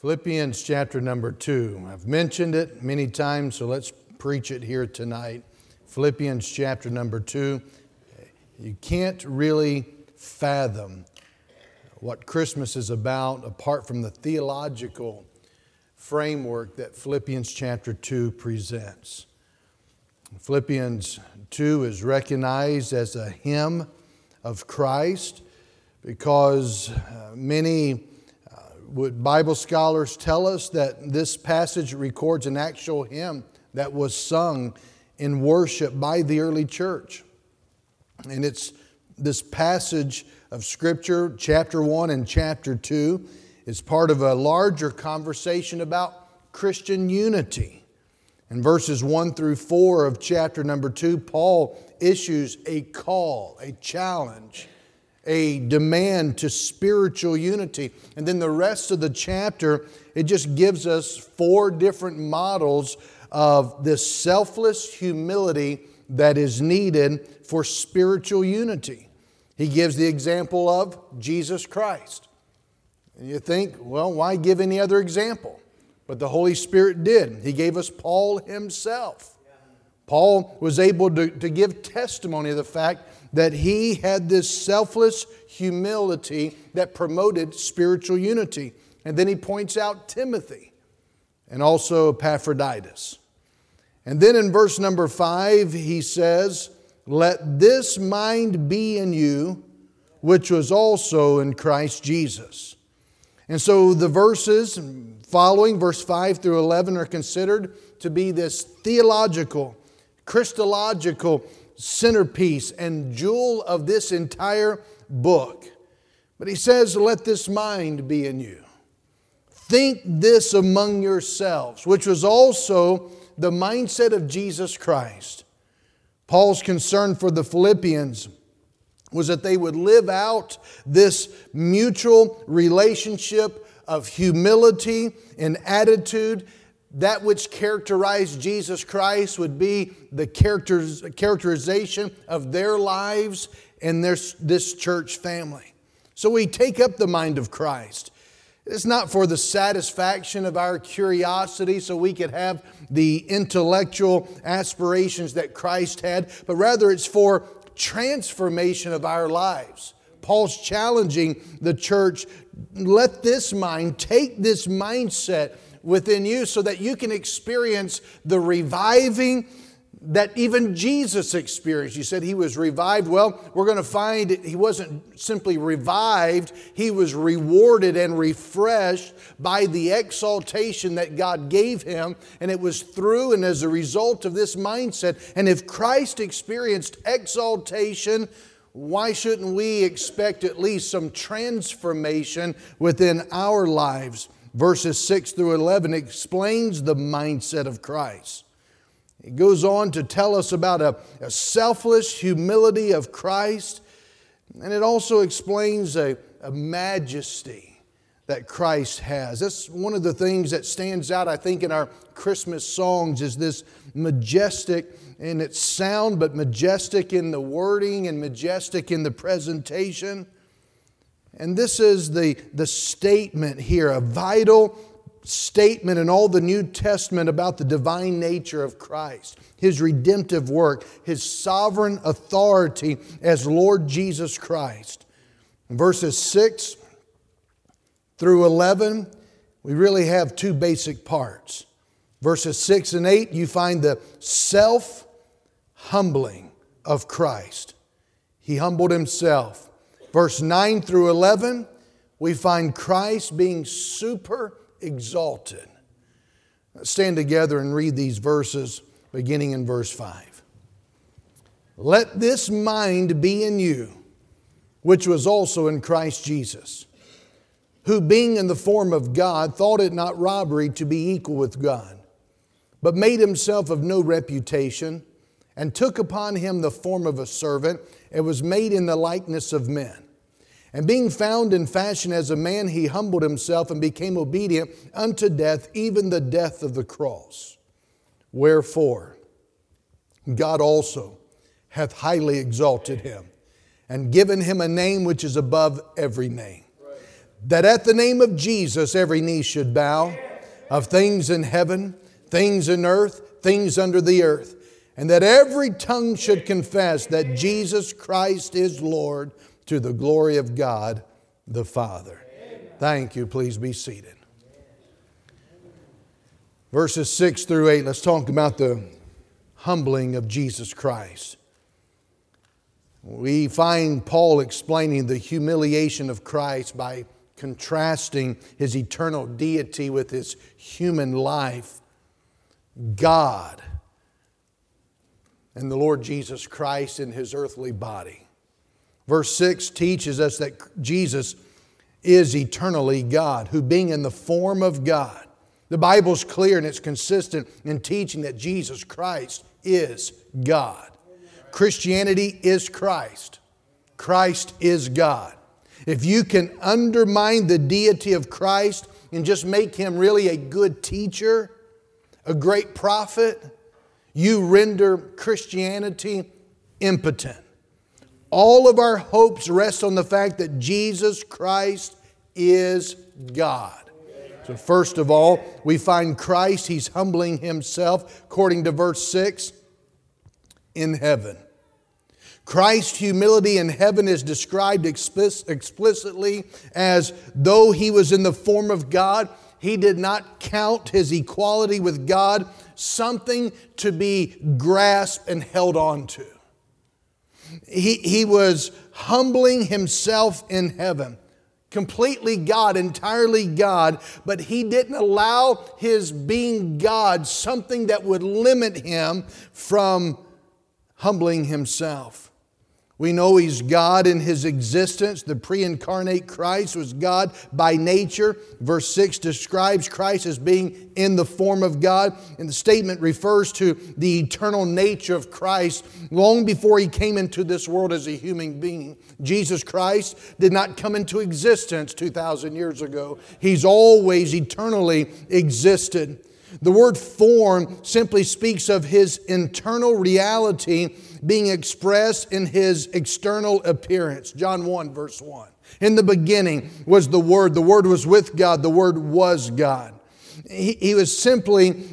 Philippians chapter number two. I've mentioned it many times, so let's preach it here tonight. Philippians chapter number two. You can't really fathom what Christmas is about apart from the theological framework that Philippians chapter 2 presents. Philippians 2 is recognized as a hymn of Christ because uh, many Bible scholars tell us that this passage records an actual hymn that was sung in worship by the early church. And it's this passage of Scripture, chapter 1 and chapter 2, is part of a larger conversation about Christian unity. In verses 1 through 4 of chapter number 2, Paul issues a call, a challenge a demand to spiritual unity. And then the rest of the chapter, it just gives us four different models of this selfless humility that is needed for spiritual unity. He gives the example of Jesus Christ. And you think, well, why give any other example? But the Holy Spirit did. He gave us Paul himself. Paul was able to, to give testimony of the fact that he had this selfless humility that promoted spiritual unity. And then he points out Timothy and also Epaphroditus. And then in verse number five, he says, Let this mind be in you, which was also in Christ Jesus. And so the verses following, verse 5 through 11, are considered to be this theological, Christological centerpiece and jewel of this entire book. But he says, Let this mind be in you. Think this among yourselves, which was also the mindset of Jesus Christ. Paul's concern for the Philippians was that they would live out this mutual relationship of humility and attitude that which characterized Jesus Christ would be the characterization of their lives and this, this church family. So we take up the mind of Christ. It's not for the satisfaction of our curiosity so we could have the intellectual aspirations that Christ had, but rather it's for transformation of our lives. Paul's challenging the church let this mind, take this mindset within you so that you can experience the reviving that even Jesus experienced. You said he was revived. Well, we're going to find he wasn't simply revived, he was rewarded and refreshed by the exaltation that God gave him. And it was through and as a result of this mindset. And if Christ experienced exaltation, why shouldn't we expect at least some transformation within our lives? Verses 6 through 11 explains the mindset of Christ. It goes on to tell us about a, a selfless humility of Christ, and it also explains a, a majesty that Christ has. That's one of the things that stands out, I think, in our Christmas songs is this majestic in its sound, but majestic in the wording and majestic in the presentation. And this is the, the statement here, a vital statement in all the New Testament about the divine nature of Christ, his redemptive work, his sovereign authority as Lord Jesus Christ. Verses 6 through 11, we really have two basic parts. Verses 6 and 8, you find the self humbling of Christ. He humbled himself. Verse 9 through 11, we find Christ being super exalted. Stand together and read these verses beginning in verse 5. Let this mind be in you, which was also in Christ Jesus, who being in the form of God thought it not robbery to be equal with God, but made himself of no reputation, and took upon him the form of a servant and was made in the likeness of men. And being found in fashion as a man, he humbled himself and became obedient unto death, even the death of the cross. Wherefore, God also hath highly exalted him and given him a name which is above every name that at the name of Jesus every knee should bow of things in heaven, things in earth, things under the earth, and that every tongue should confess that Jesus Christ is Lord to the glory of God the Father. Thank you. Please be seated. Verses 6 through 8, let's talk about the humbling of Jesus Christ. We find Paul explaining the humiliation of Christ by contrasting his eternal deity with his human life. God and the Lord Jesus Christ in his earthly body. Verse 6 teaches us that Jesus is eternally God, who being in the form of God. The Bible's clear and it's consistent in teaching that Jesus Christ is God. Christianity is Christ. Christ is God. If you can undermine the deity of Christ and just make him really a good teacher, a great prophet, you render Christianity impotent. All of our hopes rest on the fact that Jesus Christ is God. So, first of all, we find Christ, he's humbling himself, according to verse 6, in heaven. Christ's humility in heaven is described explicitly as though he was in the form of God, he did not count his equality with God something to be grasped and held on to. He, he was humbling himself in heaven. Completely God, entirely God, but he didn't allow his being God something that would limit him from humbling himself. We know He's God in His existence. The pre incarnate Christ was God by nature. Verse 6 describes Christ as being in the form of God, and the statement refers to the eternal nature of Christ long before He came into this world as a human being. Jesus Christ did not come into existence 2,000 years ago, He's always eternally existed. The word form simply speaks of his internal reality being expressed in his external appearance. John 1, verse 1. In the beginning was the Word, the Word was with God, the Word was God. He, he was simply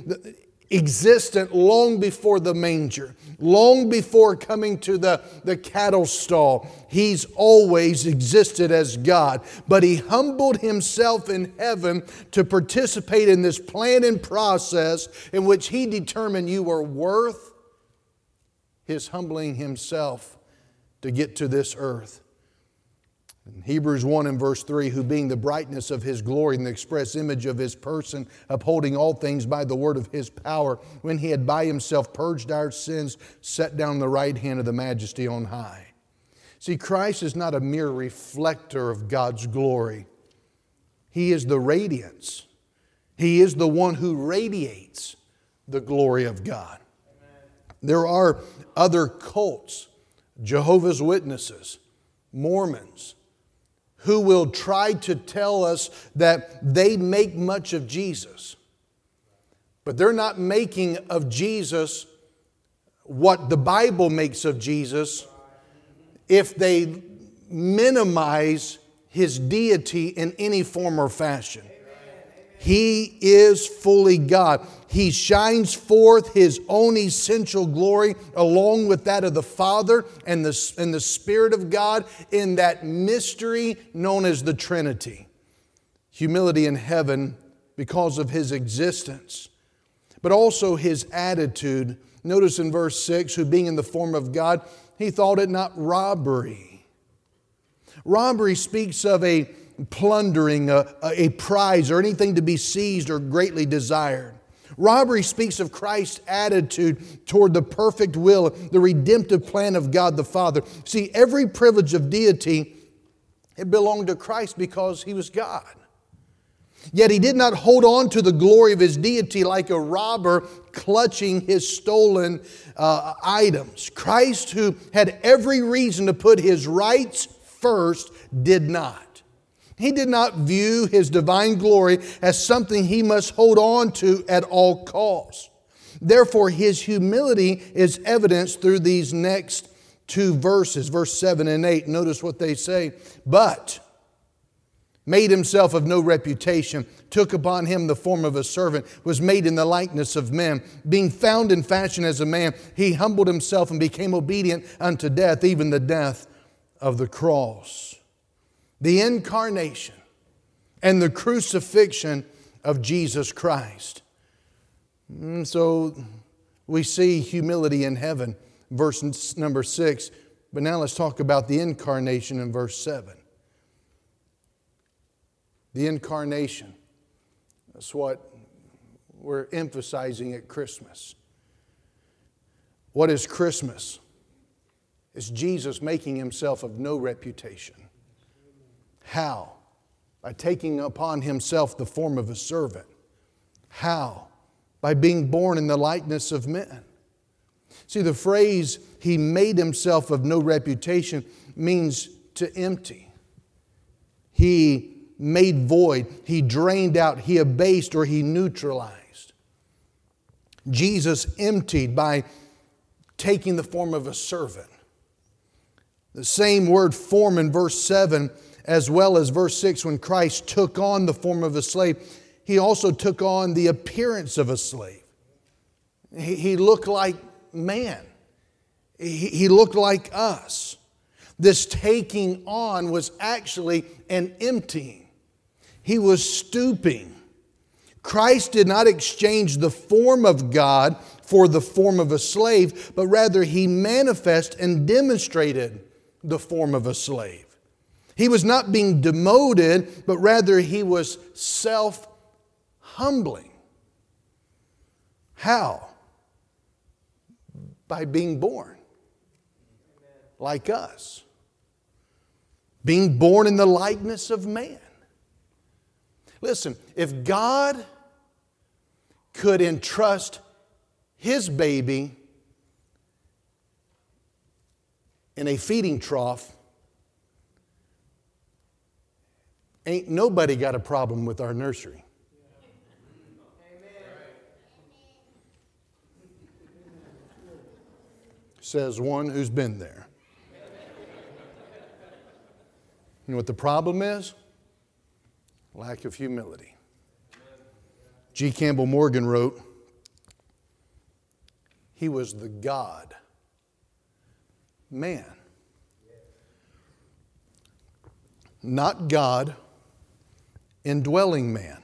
existent long before the manger, long before coming to the, the cattle stall. He's always existed as God, but he humbled himself in heaven to participate in this plan and process in which he determined you are worth his humbling himself to get to this earth. In Hebrews 1 and verse 3, who being the brightness of his glory and the express image of his person, upholding all things by the word of his power, when he had by himself purged our sins, sat down the right hand of the majesty on high. See, Christ is not a mere reflector of God's glory, he is the radiance. He is the one who radiates the glory of God. There are other cults, Jehovah's Witnesses, Mormons, who will try to tell us that they make much of Jesus. But they're not making of Jesus what the Bible makes of Jesus if they minimize his deity in any form or fashion. He is fully God. He shines forth His own essential glory along with that of the Father and the, and the Spirit of God in that mystery known as the Trinity. Humility in heaven because of His existence, but also His attitude. Notice in verse 6 who being in the form of God, He thought it not robbery. Robbery speaks of a plundering, a, a prize, or anything to be seized or greatly desired. Robbery speaks of Christ's attitude toward the perfect will, the redemptive plan of God the Father. See, every privilege of deity, it belonged to Christ because he was God. Yet he did not hold on to the glory of his deity like a robber clutching his stolen uh, items. Christ, who had every reason to put his rights first, did not. He did not view his divine glory as something he must hold on to at all costs. Therefore, his humility is evidenced through these next two verses, verse 7 and 8. Notice what they say. But made himself of no reputation, took upon him the form of a servant, was made in the likeness of men. Being found in fashion as a man, he humbled himself and became obedient unto death, even the death of the cross. The incarnation and the crucifixion of Jesus Christ. And mm, so we see humility in heaven, verse number six. But now let's talk about the incarnation in verse seven the incarnation. That's what we're emphasizing at Christmas. What is Christmas? It's Jesus making himself of no reputation. How? By taking upon himself the form of a servant. How? By being born in the likeness of men. See, the phrase, he made himself of no reputation, means to empty. He made void, he drained out, he abased, or he neutralized. Jesus emptied by taking the form of a servant. The same word form in verse 7 as well as verse 6 when Christ took on the form of a slave, he also took on the appearance of a slave. He, he looked like man, he, he looked like us. This taking on was actually an emptying. He was stooping. Christ did not exchange the form of God for the form of a slave, but rather he manifested and demonstrated the form of a slave. He was not being demoted, but rather he was self humbling. How? By being born like us, being born in the likeness of man. Listen, if God could entrust his baby in a feeding trough, ain't nobody got a problem with our nursery. Says one who's been there. You know what the problem is? lack of humility. G. Campbell Morgan wrote, He was the God man. Not God indwelling man.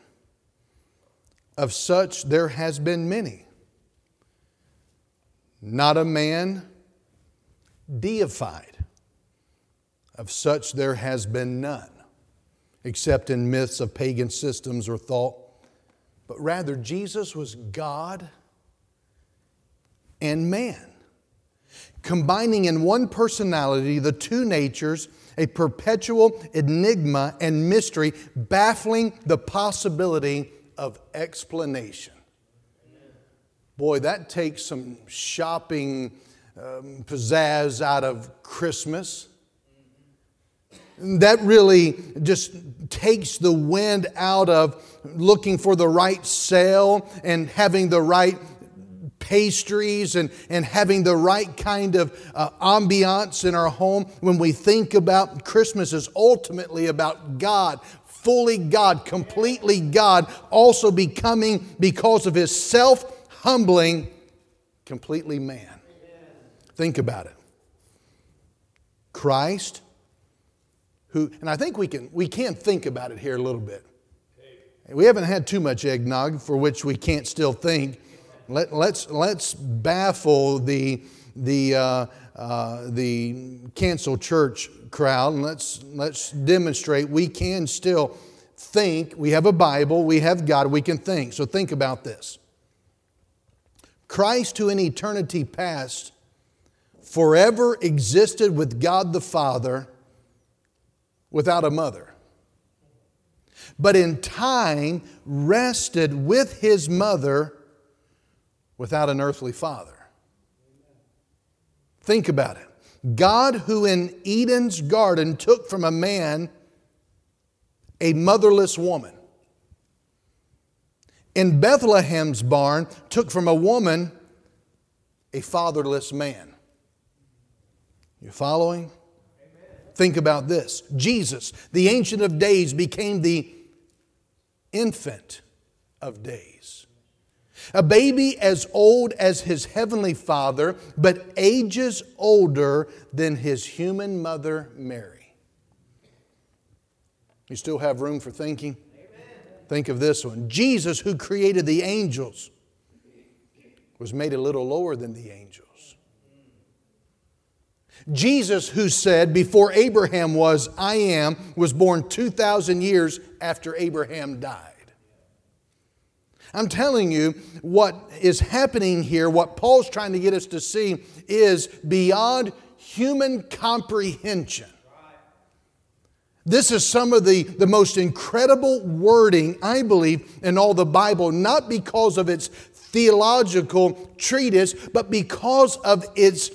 Of such there has been many. Not a man deified. Of such there has been none except in myths of pagan systems or thought, but rather Jesus was God and man, combining in one personality the two natures, a perpetual enigma and mystery, baffling the possibility of explanation. Boy, that takes some shopping um, pizzazz out of Christmas that really just takes the wind out of looking for the right sale and having the right pastries and, and having the right kind of uh, ambiance in our home when we think about Christmas is ultimately about God, fully God, completely God, also becoming, because of his self humbling, completely man. Think about it. Christ who, and I think we can, we can think about it here a little bit. We haven't had too much eggnog for which we can't still think. Let, let's, let's baffle the, the, uh, uh, the cancel church crowd and let's, let's demonstrate we can still think. We have a Bible, we have God, we can think. So think about this. Christ, who in eternity past forever existed with God the Father without a mother, but in time rested with his mother without an earthly father. Think about it. God, who in Eden's garden took from a man a motherless woman, in Bethlehem's barn took from a woman a fatherless man. You following? Think about this Jesus, the Ancient of Days, became the infant of days. A baby as old as his heavenly father, but ages older than his human mother, Mary. You still have room for thinking? Think of this one Jesus, who created the angels, was made a little lower than the angels. Jesus, who said, Before Abraham was, I am, was born 2,000 years after Abraham died. I'm telling you, what is happening here, what Paul's trying to get us to see, is beyond human comprehension. This is some of the, the most incredible wording, I believe, in all the Bible, not because of its theological treatise, but because of its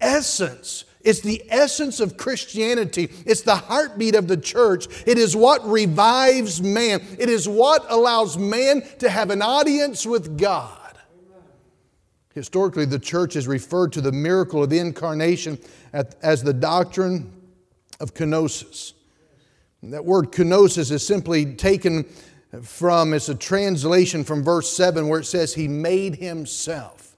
essence. It's the essence of Christianity. It's the heartbeat of the church. It is what revives man. It is what allows man to have an audience with God. Historically, the church has referred to the miracle of the incarnation as the doctrine of kenosis. That word kenosis is simply taken from, it's a translation from verse 7 where it says, He made Himself.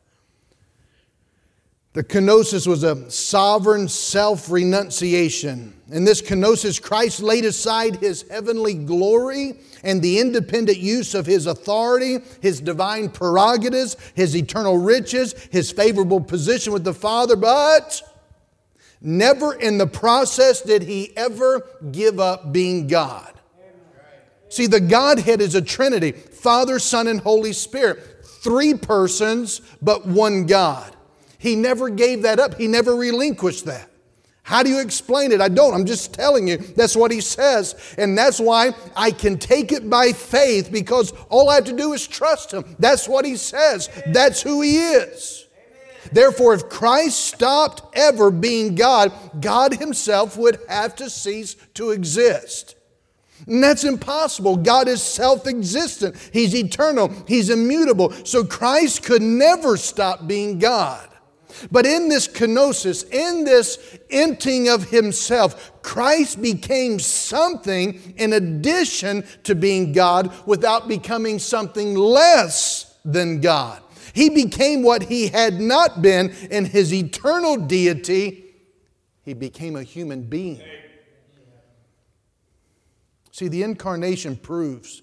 The kenosis was a sovereign self renunciation. In this kenosis, Christ laid aside his heavenly glory and the independent use of his authority, his divine prerogatives, his eternal riches, his favorable position with the Father, but never in the process did he ever give up being God. See, the Godhead is a Trinity Father, Son, and Holy Spirit. Three persons, but one God. He never gave that up, he never relinquished that. How do you explain it? I don't. I'm just telling you. That's what he says. And that's why I can take it by faith because all I have to do is trust him. That's what he says. That's who he is. Therefore, if Christ stopped ever being God, God himself would have to cease to exist. And that's impossible. God is self existent, He's eternal, He's immutable. So Christ could never stop being God. But in this kenosis, in this emptying of himself, Christ became something in addition to being God without becoming something less than God. He became what he had not been in his eternal deity. He became a human being. See, the incarnation proves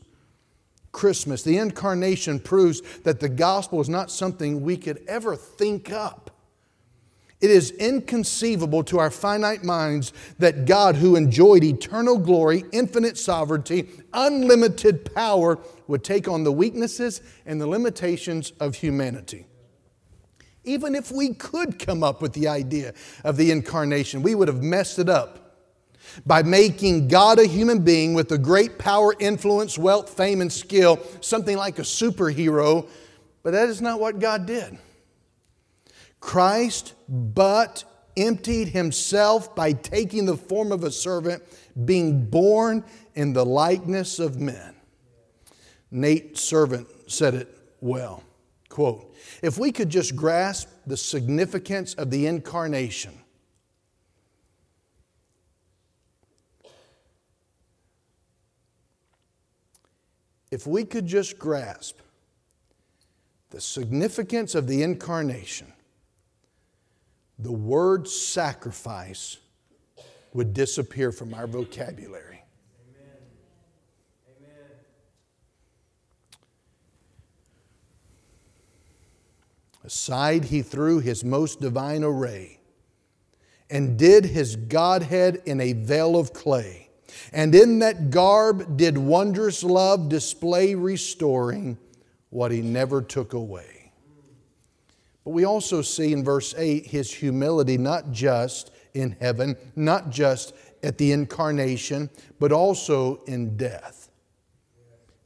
Christmas, the incarnation proves that the gospel is not something we could ever think up. It is inconceivable to our finite minds that God, who enjoyed eternal glory, infinite sovereignty, unlimited power, would take on the weaknesses and the limitations of humanity. Even if we could come up with the idea of the incarnation, we would have messed it up by making God a human being with the great power, influence, wealth, fame, and skill, something like a superhero. But that is not what God did. Christ but emptied himself by taking the form of a servant, being born in the likeness of men. Nate Servant said it well. Quote, if we could just grasp the significance of the incarnation, if we could just grasp the significance of the incarnation, the word sacrifice would disappear from our vocabulary. Amen. Amen. Aside he threw his most divine array and did his Godhead in a veil of clay. And in that garb did wondrous love display, restoring what he never took away. But we also see in verse 8 his humility, not just in heaven, not just at the incarnation, but also in death.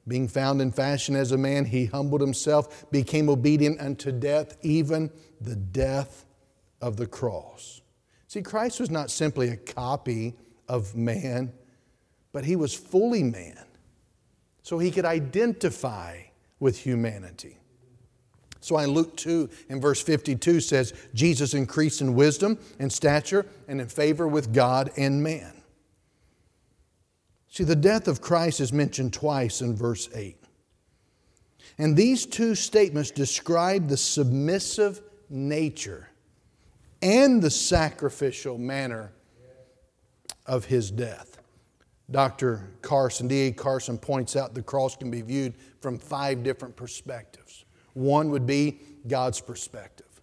Being found in fashion as a man, he humbled himself, became obedient unto death, even the death of the cross. See, Christ was not simply a copy of man, but he was fully man, so he could identify with humanity. That's why Luke 2 in verse 52 says, Jesus increased in wisdom and stature and in favor with God and man. See, the death of Christ is mentioned twice in verse 8. And these two statements describe the submissive nature and the sacrificial manner of his death. Dr. Carson, D.A. Carson points out the cross can be viewed from five different perspectives. One would be God's perspective.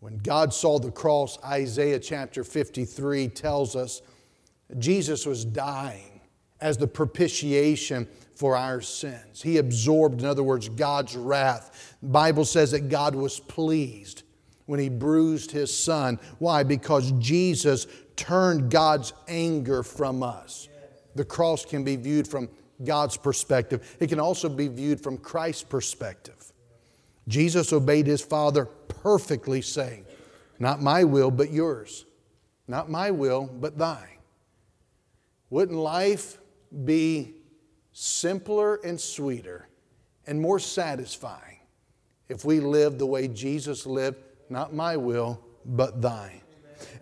When God saw the cross, Isaiah chapter 53 tells us Jesus was dying as the propitiation for our sins. He absorbed, in other words, God's wrath. The Bible says that God was pleased when he bruised his son. Why? Because Jesus turned God's anger from us. The cross can be viewed from God's perspective. It can also be viewed from Christ's perspective. Jesus obeyed his Father perfectly, saying, Not my will, but yours. Not my will, but thine. Wouldn't life be simpler and sweeter and more satisfying if we lived the way Jesus lived? Not my will, but thine.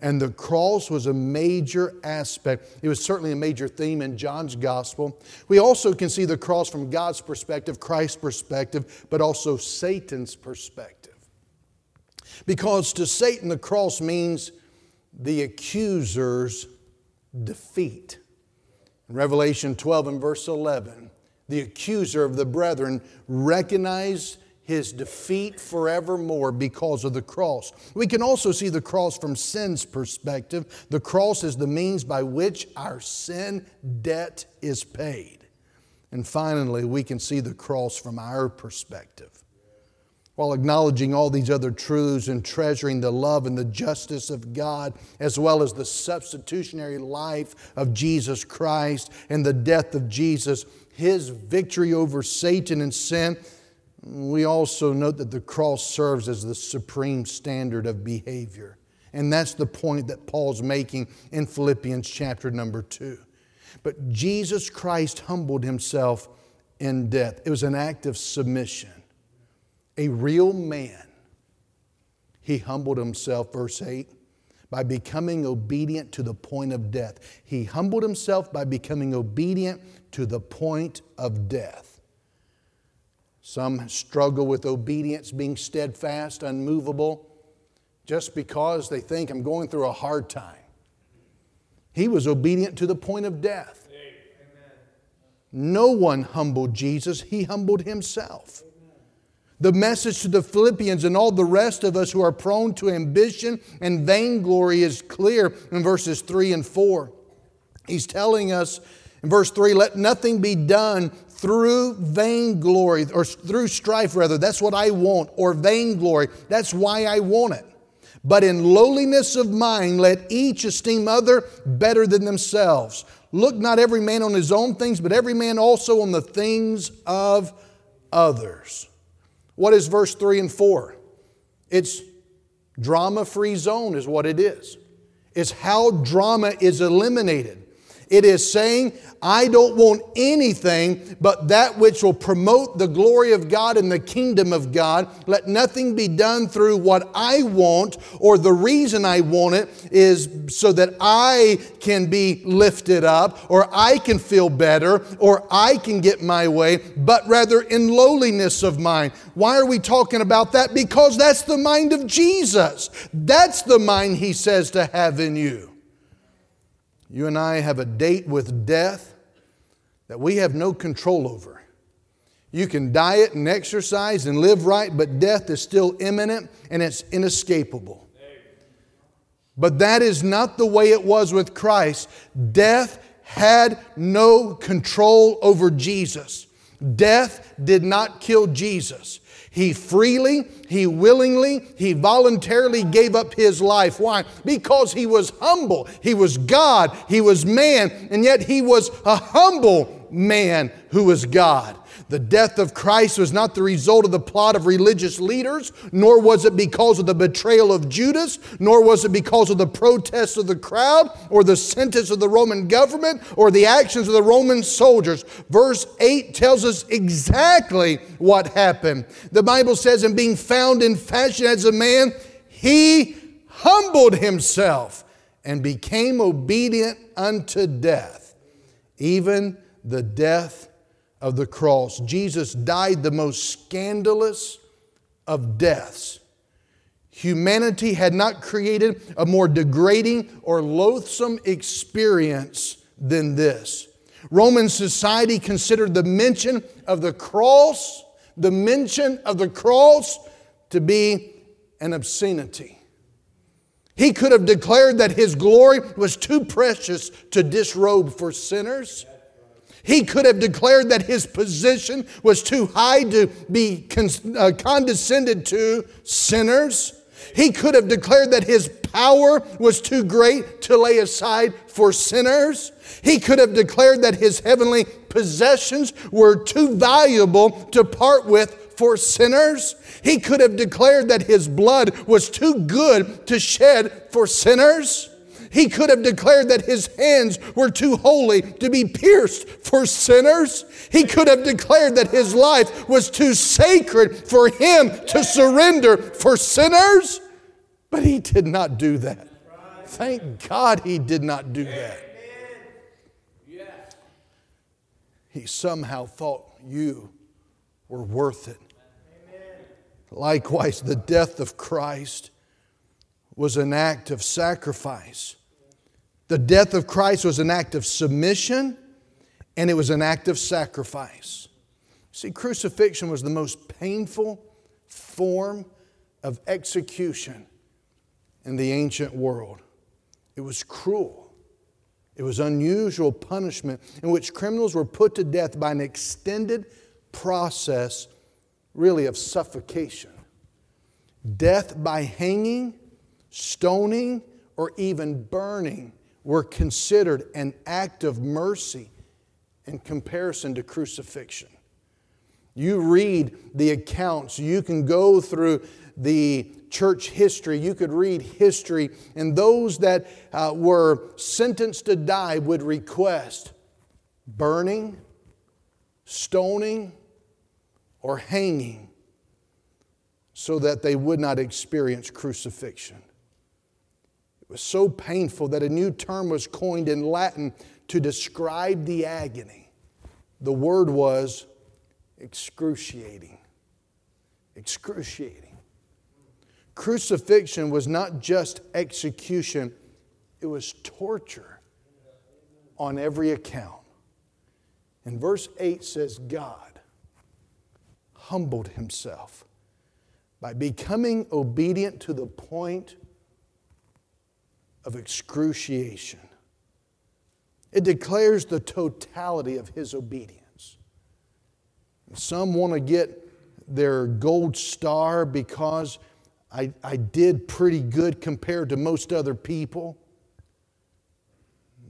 And the cross was a major aspect. It was certainly a major theme in John's gospel. We also can see the cross from God's perspective, Christ's perspective, but also Satan's perspective. Because to Satan, the cross means the accuser's defeat. In Revelation 12 and verse 11, the accuser of the brethren recognized his defeat forevermore because of the cross. We can also see the cross from sin's perspective. The cross is the means by which our sin debt is paid. And finally, we can see the cross from our perspective. While acknowledging all these other truths and treasuring the love and the justice of God, as well as the substitutionary life of Jesus Christ and the death of Jesus, his victory over Satan and sin, we also note that the cross serves as the supreme standard of behavior. And that's the point that Paul's making in Philippians chapter number two. But Jesus Christ humbled himself in death. It was an act of submission. A real man, he humbled himself, verse 8, by becoming obedient to the point of death. He humbled himself by becoming obedient to the point of death. Some struggle with obedience, being steadfast, unmovable, just because they think I'm going through a hard time. He was obedient to the point of death. No one humbled Jesus, he humbled himself. The message to the Philippians and all the rest of us who are prone to ambition and vainglory is clear in verses 3 and 4. He's telling us in verse 3 let nothing be done through vainglory, or through strife, rather. That's what I want, or vainglory. That's why I want it. But in lowliness of mind, let each esteem other better than themselves. Look not every man on his own things, but every man also on the things of others. What is verse 3 and 4? It's drama free zone, is what it is. It's how drama is eliminated. It is saying, I don't want anything but that which will promote the glory of God and the kingdom of God. Let nothing be done through what I want or the reason I want it is so that I can be lifted up or I can feel better or I can get my way, but rather in lowliness of mind. Why are we talking about that? Because that's the mind of Jesus. That's the mind he says to have in you. You and I have a date with death that we have no control over. You can diet and exercise and live right, but death is still imminent and it's inescapable. But that is not the way it was with Christ. Death had no control over Jesus. Death did not kill Jesus. He freely, he willingly, he voluntarily gave up his life. Why? Because he was humble. He was God, he was man, and yet he was a humble man who was God. The death of Christ was not the result of the plot of religious leaders, nor was it because of the betrayal of Judas, nor was it because of the protests of the crowd, or the sentence of the Roman government, or the actions of the Roman soldiers. Verse 8 tells us exactly what happened. The Bible says, And being found in fashion as a man, he humbled himself and became obedient unto death, even the death of the cross. Jesus died the most scandalous of deaths. Humanity had not created a more degrading or loathsome experience than this. Roman society considered the mention of the cross, the mention of the cross, to be an obscenity. He could have declared that his glory was too precious to disrobe for sinners. He could have declared that his position was too high to be con- uh, condescended to sinners. He could have declared that his power was too great to lay aside for sinners. He could have declared that his heavenly possessions were too valuable to part with for sinners. He could have declared that his blood was too good to shed for sinners. He could have declared that his hands were too holy to be pierced for sinners. He could have declared that his life was too sacred for him to surrender for sinners. But he did not do that. Thank God he did not do that. He somehow thought you were worth it. Likewise, the death of Christ was an act of sacrifice. The death of Christ was an act of submission and it was an act of sacrifice. See, crucifixion was the most painful form of execution in the ancient world. It was cruel. It was unusual punishment in which criminals were put to death by an extended process, really, of suffocation. Death by hanging stoning, or even burning were considered an act of mercy in comparison to crucifixion. You read the accounts, you can go through the church history, you could read history, and those that uh, were sentenced to die would request burning, stoning, or hanging so that they would not experience crucifixion. It was so painful that a new term was coined in Latin to describe the agony. The word was excruciating. Excruciating. Crucifixion was not just execution, it was torture on every account. And verse 8 says, God humbled himself by becoming obedient to the point of excruciation. It declares the totality of his obedience. Some want to get their gold star because I, I did pretty good compared to most other people.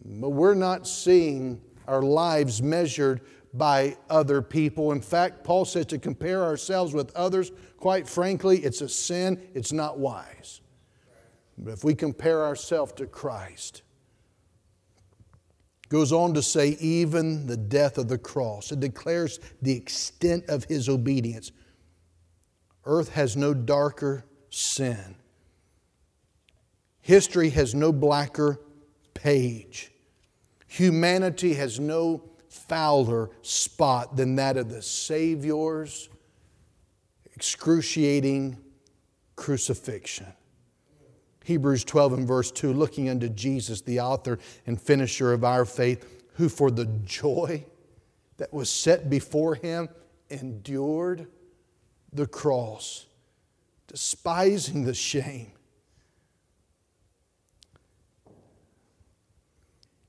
But we're not seeing our lives measured by other people. In fact, Paul says to compare ourselves with others, quite frankly, it's a sin, it's not wise. But if we compare ourselves to Christ, goes on to say, even the death of the cross. It declares the extent of his obedience. Earth has no darker sin. History has no blacker page. Humanity has no fouler spot than that of the Savior's excruciating crucifixion. Hebrews 12 and verse 2 looking unto Jesus, the author and finisher of our faith, who for the joy that was set before him endured the cross, despising the shame.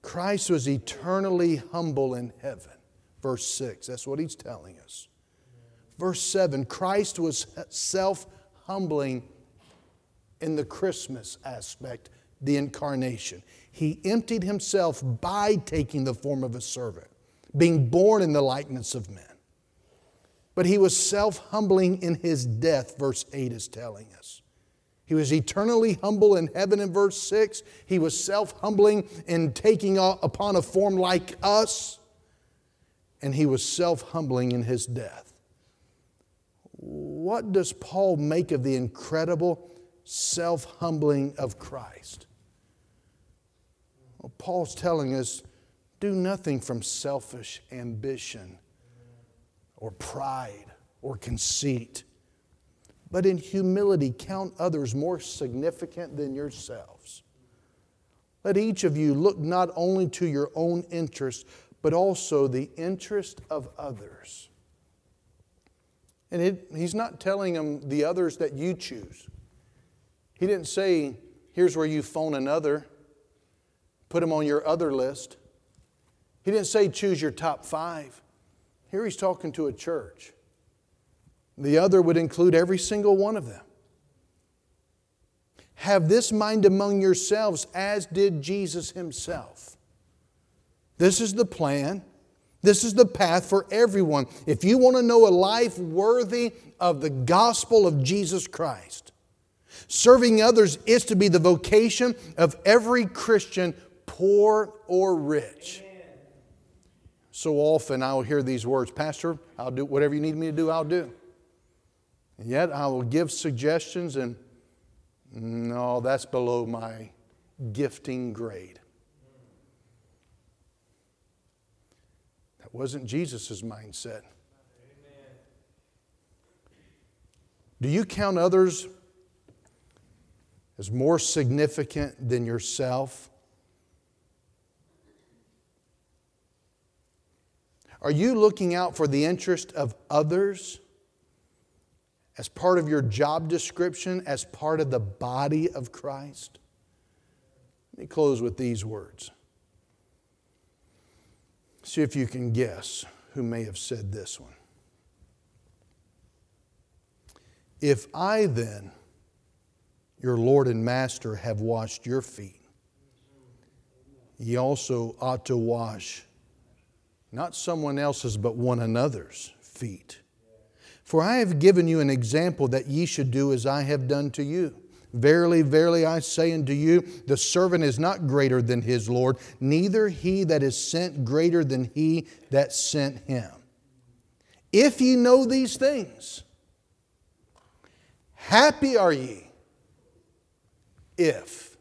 Christ was eternally humble in heaven. Verse 6, that's what he's telling us. Verse 7, Christ was self humbling in the Christmas aspect, the incarnation. He emptied himself by taking the form of a servant, being born in the likeness of men. But he was self humbling in his death, verse 8 is telling us. He was eternally humble in heaven in verse 6. He was self humbling in taking upon a form like us. And he was self humbling in his death. What does Paul make of the incredible self humbling of Christ? Well, Paul's telling us do nothing from selfish ambition or pride or conceit but in humility count others more significant than yourselves. Let each of you look not only to your own interest, but also the interest of others. And it, he's not telling them the others that you choose. He didn't say, here's where you phone another, put him on your other list. He didn't say, choose your top five. Here he's talking to a church. The other would include every single one of them. Have this mind among yourselves, as did Jesus himself. This is the plan. This is the path for everyone. If you want to know a life worthy of the gospel of Jesus Christ, serving others is to be the vocation of every Christian, poor or rich. So often I will hear these words Pastor, I'll do whatever you need me to do, I'll do. And yet I will give suggestions, and no, that's below my gifting grade. That wasn't Jesus' mindset. Do you count others as more significant than yourself? Are you looking out for the interest of others? as part of your job description, as part of the body of Christ? Let me close with these words. See if you can guess who may have said this one. If I then, your Lord and Master, have washed your feet, ye also ought to wash not someone else's, but one another's feet. For I have given you an example that ye should do as I have done to you. Verily, verily, I say unto you, the servant is not greater than his Lord, neither he that is sent greater than he that sent him. If ye know these things, happy are ye if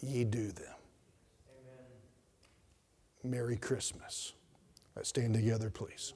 ye do them. Amen. Merry Christmas. Let's stand together, please.